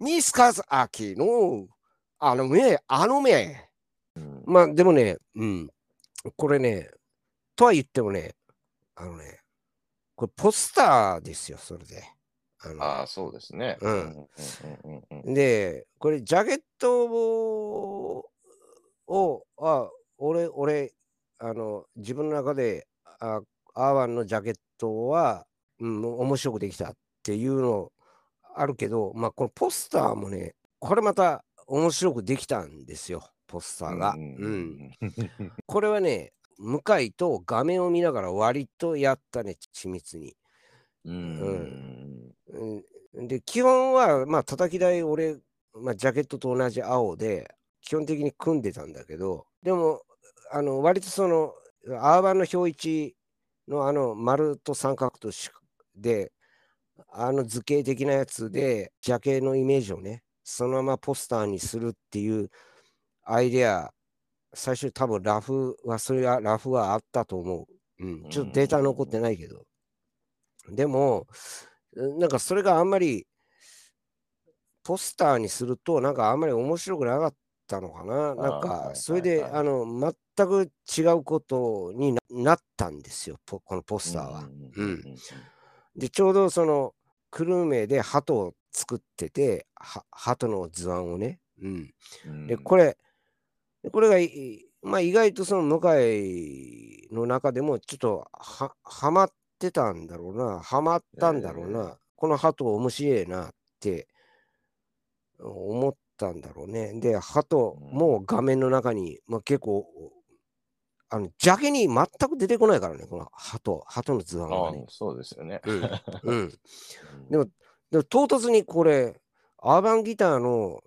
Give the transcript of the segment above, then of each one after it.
ミスカズアキの、あの目、あの目。うんまあでもね、うん。これね、とは言ってもね、あのね、これポスターですよ、それで。あのああ、そうですね。うんで、これ、ジャケットを、をあ、俺、俺、あの、自分の中で、あアーワンのジャケットは、うん、面白くできたっていうのあるけど、まあ、このポスターもね、これまた面白くできたんですよ、ポスターが。うんうん。うん これはね、向井と画面を見ながら割とやったね、緻密に。うんうんうん、で、基本は、まあ、叩き台、俺、まあ、ジャケットと同じ青で、基本的に組んでたんだけど、でも、あの、割とその、アーバンの表一のあの、丸と三角としで、あの図形的なやつで、ジャケのイメージをね、そのままポスターにするっていうアイデア、最初多分ラフは、それはラフはあったと思う。うん、ちょっとデータ残ってないけど。でも、なんかそれがあんまりポスターにすると、なんかあんまり面白くなかったのかな。なんかは、いそれで、あの、全く違うことにななったんですよ、ポこのポスターは。うんで、ちょうどその、クルー名で鳩を作ってて、は鳩の図案をね。うん。うんで、これ、これがい、まあ、意外とその向井の中でもちょっとははまってたんだろうな、はまったんだろうな、この鳩面白いなって思ったんだろうね。で、鳩も画面の中に、まあ、結構、あの、邪気に全く出てこないからね、この鳩、鳩の図案がね。ああそうですよね。うんうん。でも、も、でも唐突にこれ、アーバンギターの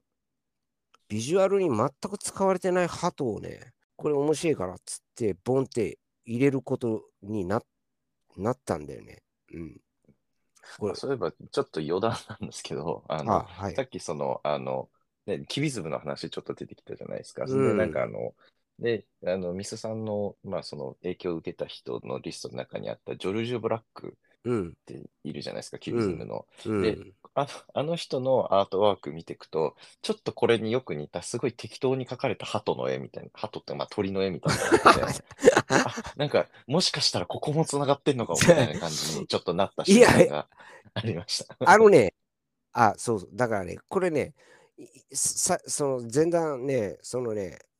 ビジュアルに全く使われてない鳩をね、これ面白いからっつって、ボンって入れることにななったんだよね。うん。これ、そういえば、ちょっと余談なんですけど、あの、あ、はいさ。っきその、あの、ね、キビズムの話ちょっと出てきたじゃないですか。うんなんかあの、で、あの、ミスさんの、まあ、その影響を受けた人のリストの中にあったジョルジュ・ブラックうん。っているじゃないですか、キビズムの。うん。であのあの人のアートワーク見ていくと、ちょっとこれによく似た、すごい適当に描かれた鳩の絵みたいな、鳩ってまあ鳥の絵みたいな なんか、もしかしたらここも繋がってんのかもみたいな感じにちょっとなった瞬間がありました。あのね、あ、そうそう、だからね、これね、いさその前段ね、そのね、あ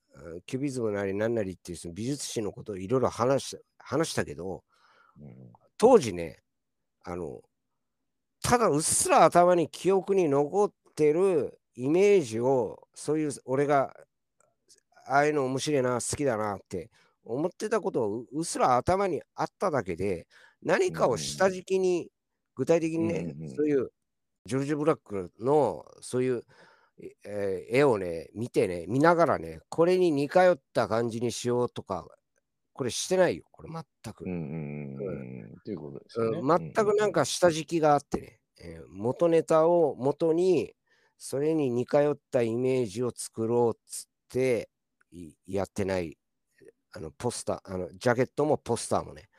キュビズムなりなんなりっていうその美術史のことをいろいろ話した話したけど、うん当時ね、あの、ただうっすら頭に記憶に残ってるイメージを、そういう俺が、ああいうの面白いな、好きだなって思ってたことをううっすら頭にあっただけで、何かを下敷きに、具体的にね、そういうジョルジュ・ブラックのそういう、えー絵をね、見てね、見ながらね、これに似通った感じにしようとか、これしてないよ、これ全く。うんうんうんうん。ということですよね。うん、全くなんか下敷きがあってね、えー元ネタを元にそれに似通ったイメージを作ろうっつっていやってないあのポスターあのジャケットもポスターもね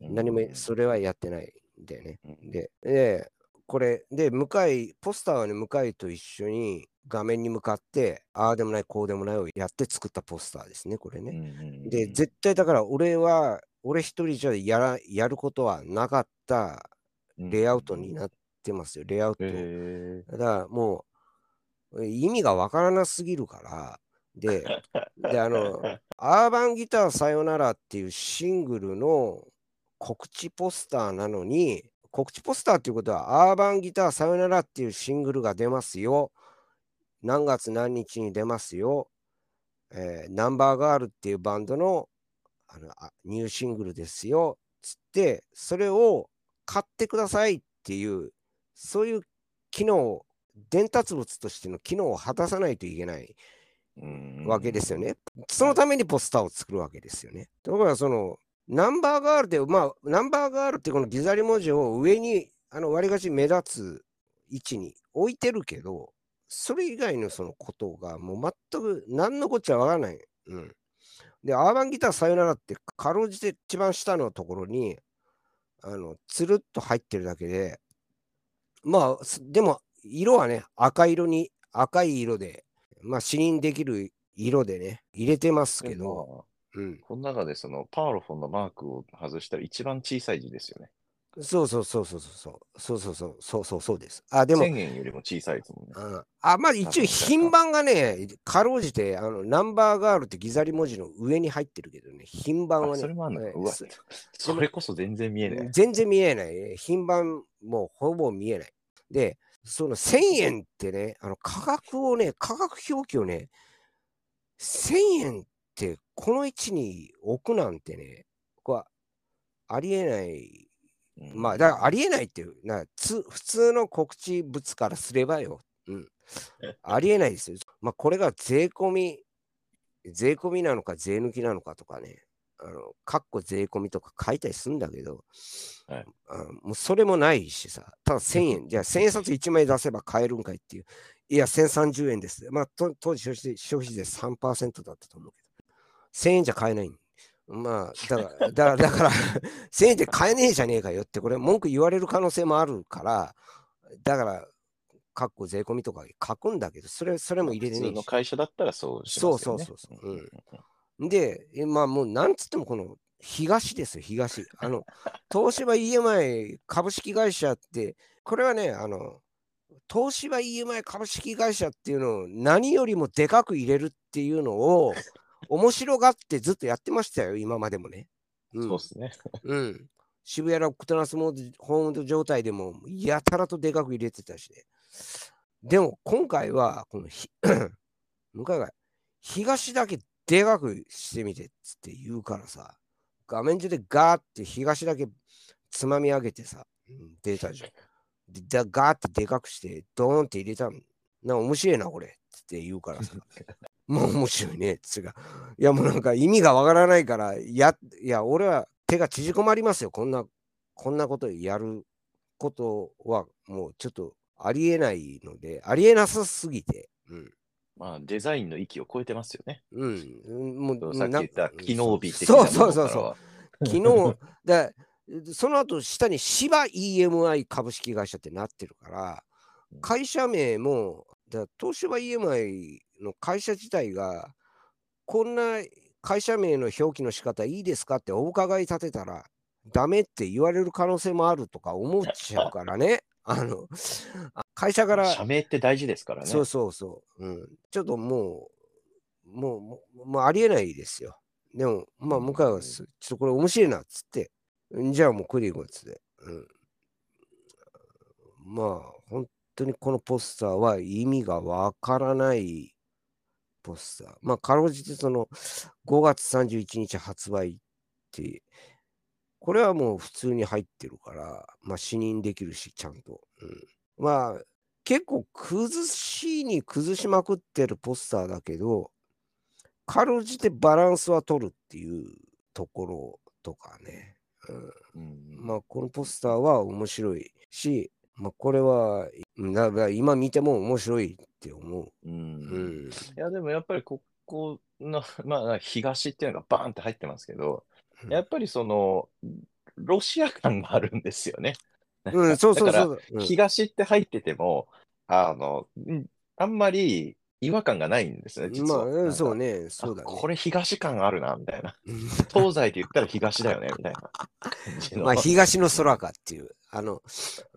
うん何もそれはやってないんだよね。うんで、でこれで向井ポスターはね向井と一緒に画面に向かってああでもないこうでもないをやって作ったポスターですねこれね。うんうんうんで、絶対だから俺は、俺一人じゃやらやることはなかったレイアウトになってますよ、レイアウト。へだからもう、意味がわからなすぎるから、で、で、あの、アーバンギターさよならっていうシングルの告知ポスターなのに、告知ポスターっていうことは、アーバンギターさよならっていうシングルが出ますよ。何月何日に出ますよ。えーナンバーガールっていうバンドのあのあニューシングルですよ。つって、それを買ってくださいっていう、そういう機能を、伝達物としての機能を果たさないといけないーわけですよね。。そのためにポスターを作るわけですよね。だからそのナンバーガールで、まあ、ナンバーガールってこのギザリ文字を上にあの割りがち目立つ位置に置いてるけど、それ以外のそのことがもう全く何のこっちゃわからない。うん。で、アーバンギターさよならってかろうじて一番下のところに、あの、つるっと入ってるだけで、まあ、でも、色はね、赤色に、赤い色で、まあ、視認できる色でね、入れてますけど、うん。この中でそのパーロフォンのマークを外したら一番小さい字ですよね。そうそうそうそうそうそうそうそうそうそうそうです。あ、でも、1000円よりも小さいですもんね。ああまあ一応品番がね、かろうじて、あの、ナンバーガールってギザリ文字の上に入ってるけどね、品番はあ、ね、それもあんのか。えうわす、それこそ全然見えない。全然見えない。品番もほぼ見えない。で、その1000円ってね、あの価格をね、価格表記をね、1000円ってこの位置に置くなんてね、はありえない。うんまあ、だからありえないっていう、なつ普通の告知物からすればよ。うん。ありえないですよ。まあ、これが税込み、税込みなのか税抜きなのかとかね、あの、かっこ税込みとか書いたりするんだけど、はいあのもうそれもないしさ、ただ1000円、じゃあ1000円札1枚出せば買えるんかいっていう、いや、1030円です。まあ、と当時消費税消費税3%だったと思うけど、1000円じゃ買えない。まあ、だから、だから、だから1000円で買えねえじゃねえかよって、これ文句言われる可能性もあるから、だから、かっこ税込みとか書くんだけど、それ、それも入れて普通の。会社だったらそうしますよね。そうそうそうそううんで、えまあもうなんつってもこの東ですよ、東。あの、東芝 EMI 株式会社って、これはね、あの、東芝 EMI 株式会社っていうのを何よりもでかく入れるっていうのを面白がってずっとやってましたよ、今までもね。うそうんですね。うん。渋谷ロックトランスモードホーム状態でもやたらとでかく入れてたしね。でも今回は、このひ 向かいが東だけでかくしてみてっつって言うからさ、画面上でガーって東だけつまみ上げてさ、うん、出たじゃん。でだガーってでかくして、ドーンって入れたの。な面白いな、これ。って言うからさ。もう面白いね。つうか。いや、もうなんか意味がわからないから、や、いや、俺は手が縮こまりますよ。こんな、こんなことやることは、もうちょっとありえないので、ありえなさすぎて。うん。まあ、デザインの域を超えてますよね。うん。うんもう、さっき言った機能美的そうなものからそうそうそう。は。昨日、だその後下に芝 EMI 株式会社ってなってるからうん、会社名も、だ東芝 EMI の会社自体が、こんな会社名の表記の仕方いいですかってお伺い立てたら、ダメって言われる可能性もあるとか思っちゃうからね。あの、あ会社から、社名って大事ですからね。そうそうそう。うん。ちょっともう、もう、もうありえないですよ。でも、まあ、向井はす、ちょっとこれ面白いなっつって、んじゃあもうクリゴっつって。うん。まあ、本当にこのポスターは意味がわからないポスター。まあ、かろうじてその5月31日発売って、これはもう普通に入ってるから、まあ、視認できるし、ちゃんと。うん、まあ、結構崩しに崩しまくってるポスターだけど、かろうじてバランスは取るっていうところとかね。うんうんまあ、このポスターは面白いし、まあ、これは、だから今見ても面白いって思う。うんうん。いや、でもやっぱりここの、まあ、東っていうのがバーンって入ってますけど、うんやっぱりその、ロシア感があるんですよね。うん、そうそうだからそう。うん東って入ってても、あの、んあんまり違和感がないんですね、実は。まあ、そうね、そうだね。あこれ東感あるな、みたいな。う ん東西で言ったら東だよね、みたいな。まあ、東の空かっていう、あの、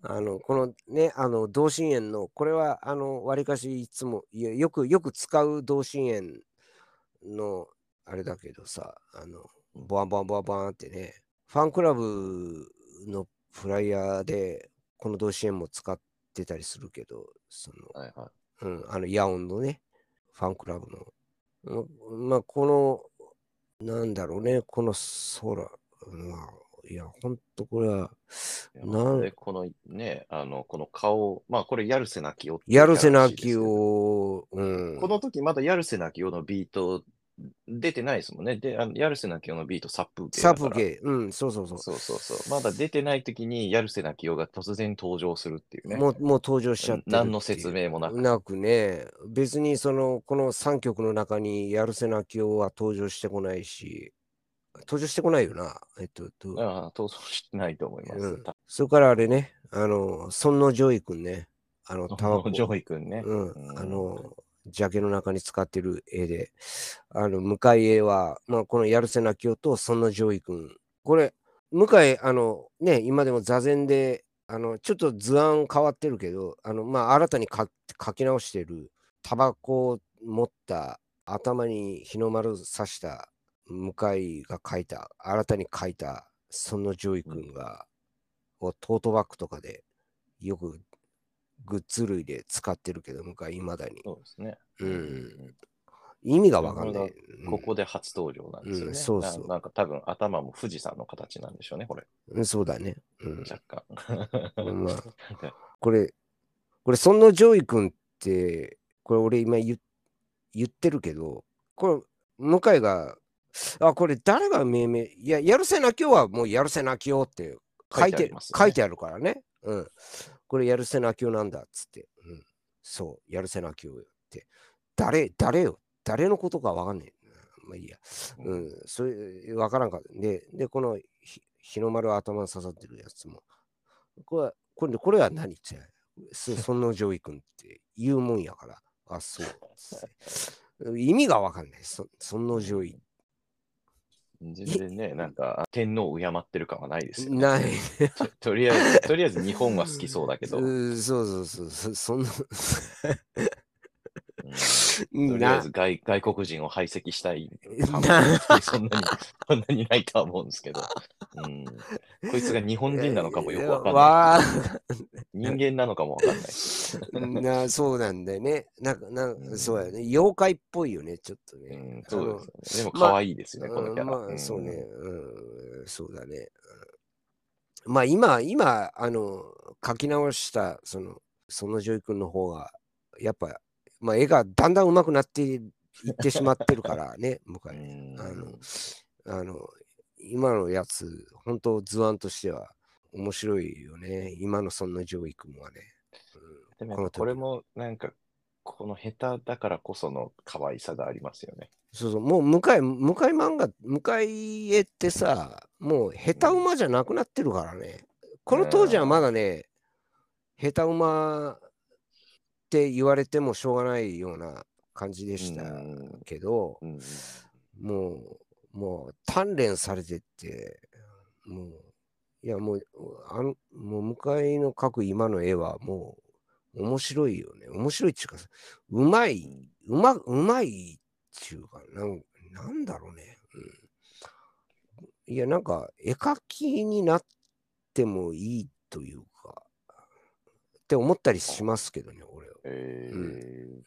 あの、このね、あの、同心円の、これは、あの、わりかしいつも、よく、よく使う同心円の、あれだけどさ、あの、ボワンボワンボワンボワンってね、ファンクラブのフライヤーで、この同心円も使ってたりするけど、その、はいはいうん、あの、ヤオンのね、ファンクラブの。うんまあ、この、なんだろうね、この空。まあ、いや、ほんとこれは、なんで、このね、あの、この顔、まあ、これ、やるせなきキャラらしいですけどを、うん。この時まだヤルセナキオのビート出てないですもんね。で、あのヤルセナキオのビートサップ系だからサプゲー、うん、そうそうそう。そうそうそう。まだ出てない時にヤルセナキオが突然登場するっていうね。もうもう登場しちゃって何の説明もなくなくね、別にその、この3曲の中にやるせなきをは登場してこないし、登場してこないよな。えっと、とああ登場してないと思います。うんたそれからあれね、あの、尊野ジョイ君ね、あの、タバコ。ジョウイ君ね。うん、あの、ジャケの中に使ってる絵で、あの、向井絵は、まあ、このヤルセナキオと、ソンノウジョウイ君。これ、向井、あの、ね、今でも ZAZENで、あの、ちょっと図案変わってるけど、あの、まあ、新たに書き直してる、タバコを持った頭に日の丸刺した向井が書いた、新たに書いた、そのジョイ君が、う、トートバッグとかでよくグッズ類で使ってるけど、向井、いまだに。そうですね。うん。意味がわかんない。ここで初登場なんですよね。うん、そうそうな。んか多分頭も富士山の形なんでしょうね、これ。うん、そうだね。うん、若干。まあ、これ、これ、そのジョイ君って、これ俺今言言ってるけど、これ、向井が、あ、これ誰が命名、いや、ヤルセナキオはもうヤルセナキオって書いて、ね、書いてあるからね。うん。これヤルセナキオなんだっつって。うん。そう、ヤルセナキオって。誰、誰よ？誰のことかわかんねえ。まあいいや。うん。それ、わからんかった。で、で、この日の丸頭に刺さってるやつも。これは、これこれは何って そその上位君って言うもんやから。あ、そう。意味がわかんない。そその上位。全然ね、なんか天皇を敬ってる感はないですよ、ね。ないと。とりあえず、とりあえず日本は好きそうだけど。うそうそうそうそ、そんなとりあえず外外国人を排斥したい そんなに、そんなにないとは思うんですけど。うん、こいつが日本人なのかもよくわかんない。人間なのかもわかんない。なそうなんだよね。なんか、なんか、そうやね。妖怪っぽいよね、ちょっとね。うん、そうですね。でも可愛いですよね、まこのキャラ。まあ、そうね、うん。そうだね。まあ今、今、あの、書き直した、その、そのジョイ君の方が、やっぱまあ、絵がだんだん上手くなっていってしまってるからね、向井。あの、あの、今のやつ、本当図案としては面白いよね。今のそんな上位君はね。うん、でもこれもなんか、この下手だからこその可愛さがありますよね。そうそう、もう向井、向井漫画、向井絵ってさ、もう下手馬じゃなくなってるからね。この当時はまだね、下手馬って言われてもしょうがないような感じでしたけど、うんうん、もう、もう鍛錬されてって、もう、いやもう、あの、もう向井の描く今の絵はもう面白いよね。面白いっていうか、うまい、うま、うまいっていうか、なんなんだろうね。うん、いや、なんか、絵描きになってもいいというか、って思ったりしますけどね、俺えー、うん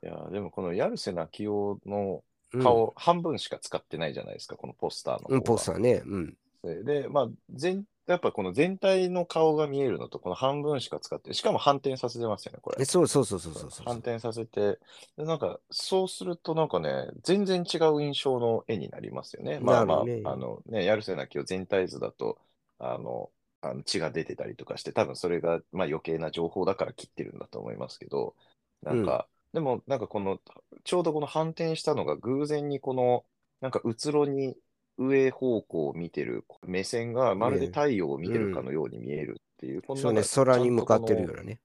いや、でもこのヤルセナキオの顔、半分しか使ってないじゃないですか、このポスターのうん、ポスターね。うん。で、まあ、全、やっぱこの全体の顔が見えるのと、この半分しか使って、しかも反転させてますよね、これ。そうそうそうそうそう反転させて、でなんか、そうするとなんかね、全然違う印象の絵になりますよね。まあまあ、ね、あのね、ヤルセナキオ全体図だと、あの、あの血が出てたりとかして、多分それがまあ余計な情報だから切ってるんだと思いますけど、なんか、うん、でもなんかこの、ちょうどこの反転したのが偶然にこの、なんかうつろに上方向を見てる目線がまるで太陽を見てるかのように見えるっていう、この、ね、空に向かってるようなね。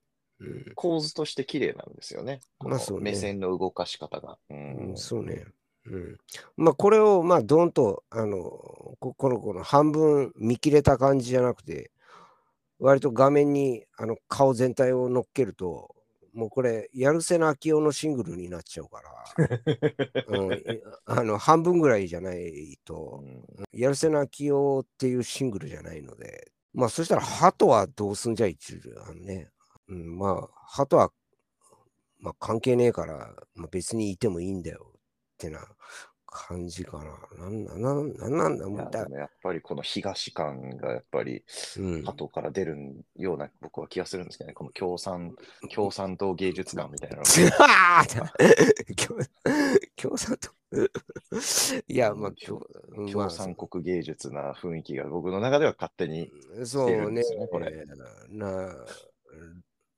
構図として綺麗なんですよね。この目線の動かし方が。うん、そうね。うん、まあこれをまあどんとあのこの子の半分見切れた感じじゃなくて割と画面にあの顔全体を乗っけるともうこれやるせなきおのシングルになっちゃうから、うん、あの半分ぐらいじゃないと、うん、やるせなきおっていうシングルじゃないのでまあそしたら鳩はどうすんじゃいっていうあのね、うん、まあ鳩はまあ関係ねえから、まあ、別にいてもいいんだよってな感じかな。なんな、なん、なんなんだもんだ。やっぱりこの東感がやっぱり後から出るような僕は気がするんですけどね。この共産、共産党芸術感みたいなの 共産党いや、まあ、共産国芸術な雰囲気が僕の中では勝手にそうね、これ。な、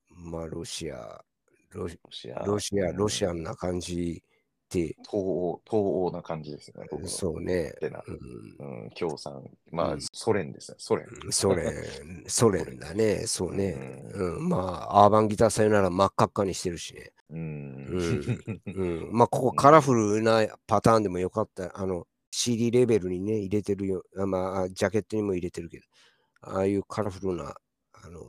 まあ、ロシア、ロシア、ロシア、ロシアンな感じって、東欧、東欧な感じですね。そうね。てなうんうん、共産。まあ、うんソ連ですね。ソ連。ソ連、ソ連だね、そうね。ううん、まあ、アーバンギターさよなら真っ赤っかにしてるしね。うん。うん、まあ、ここカラフルなパターンでもよかった。あの、CD レベルにね、入れてるよ。あまあ、ジャケットにも入れてるけど、ああいうカラフルな、あの、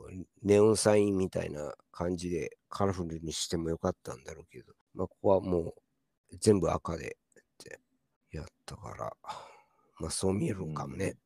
ネオンサインみたいな感じでカラフルにしてもよかったんだろうけど、まあ、ここはもう全部赤でってやったから、まあ、そう見えるんかもね。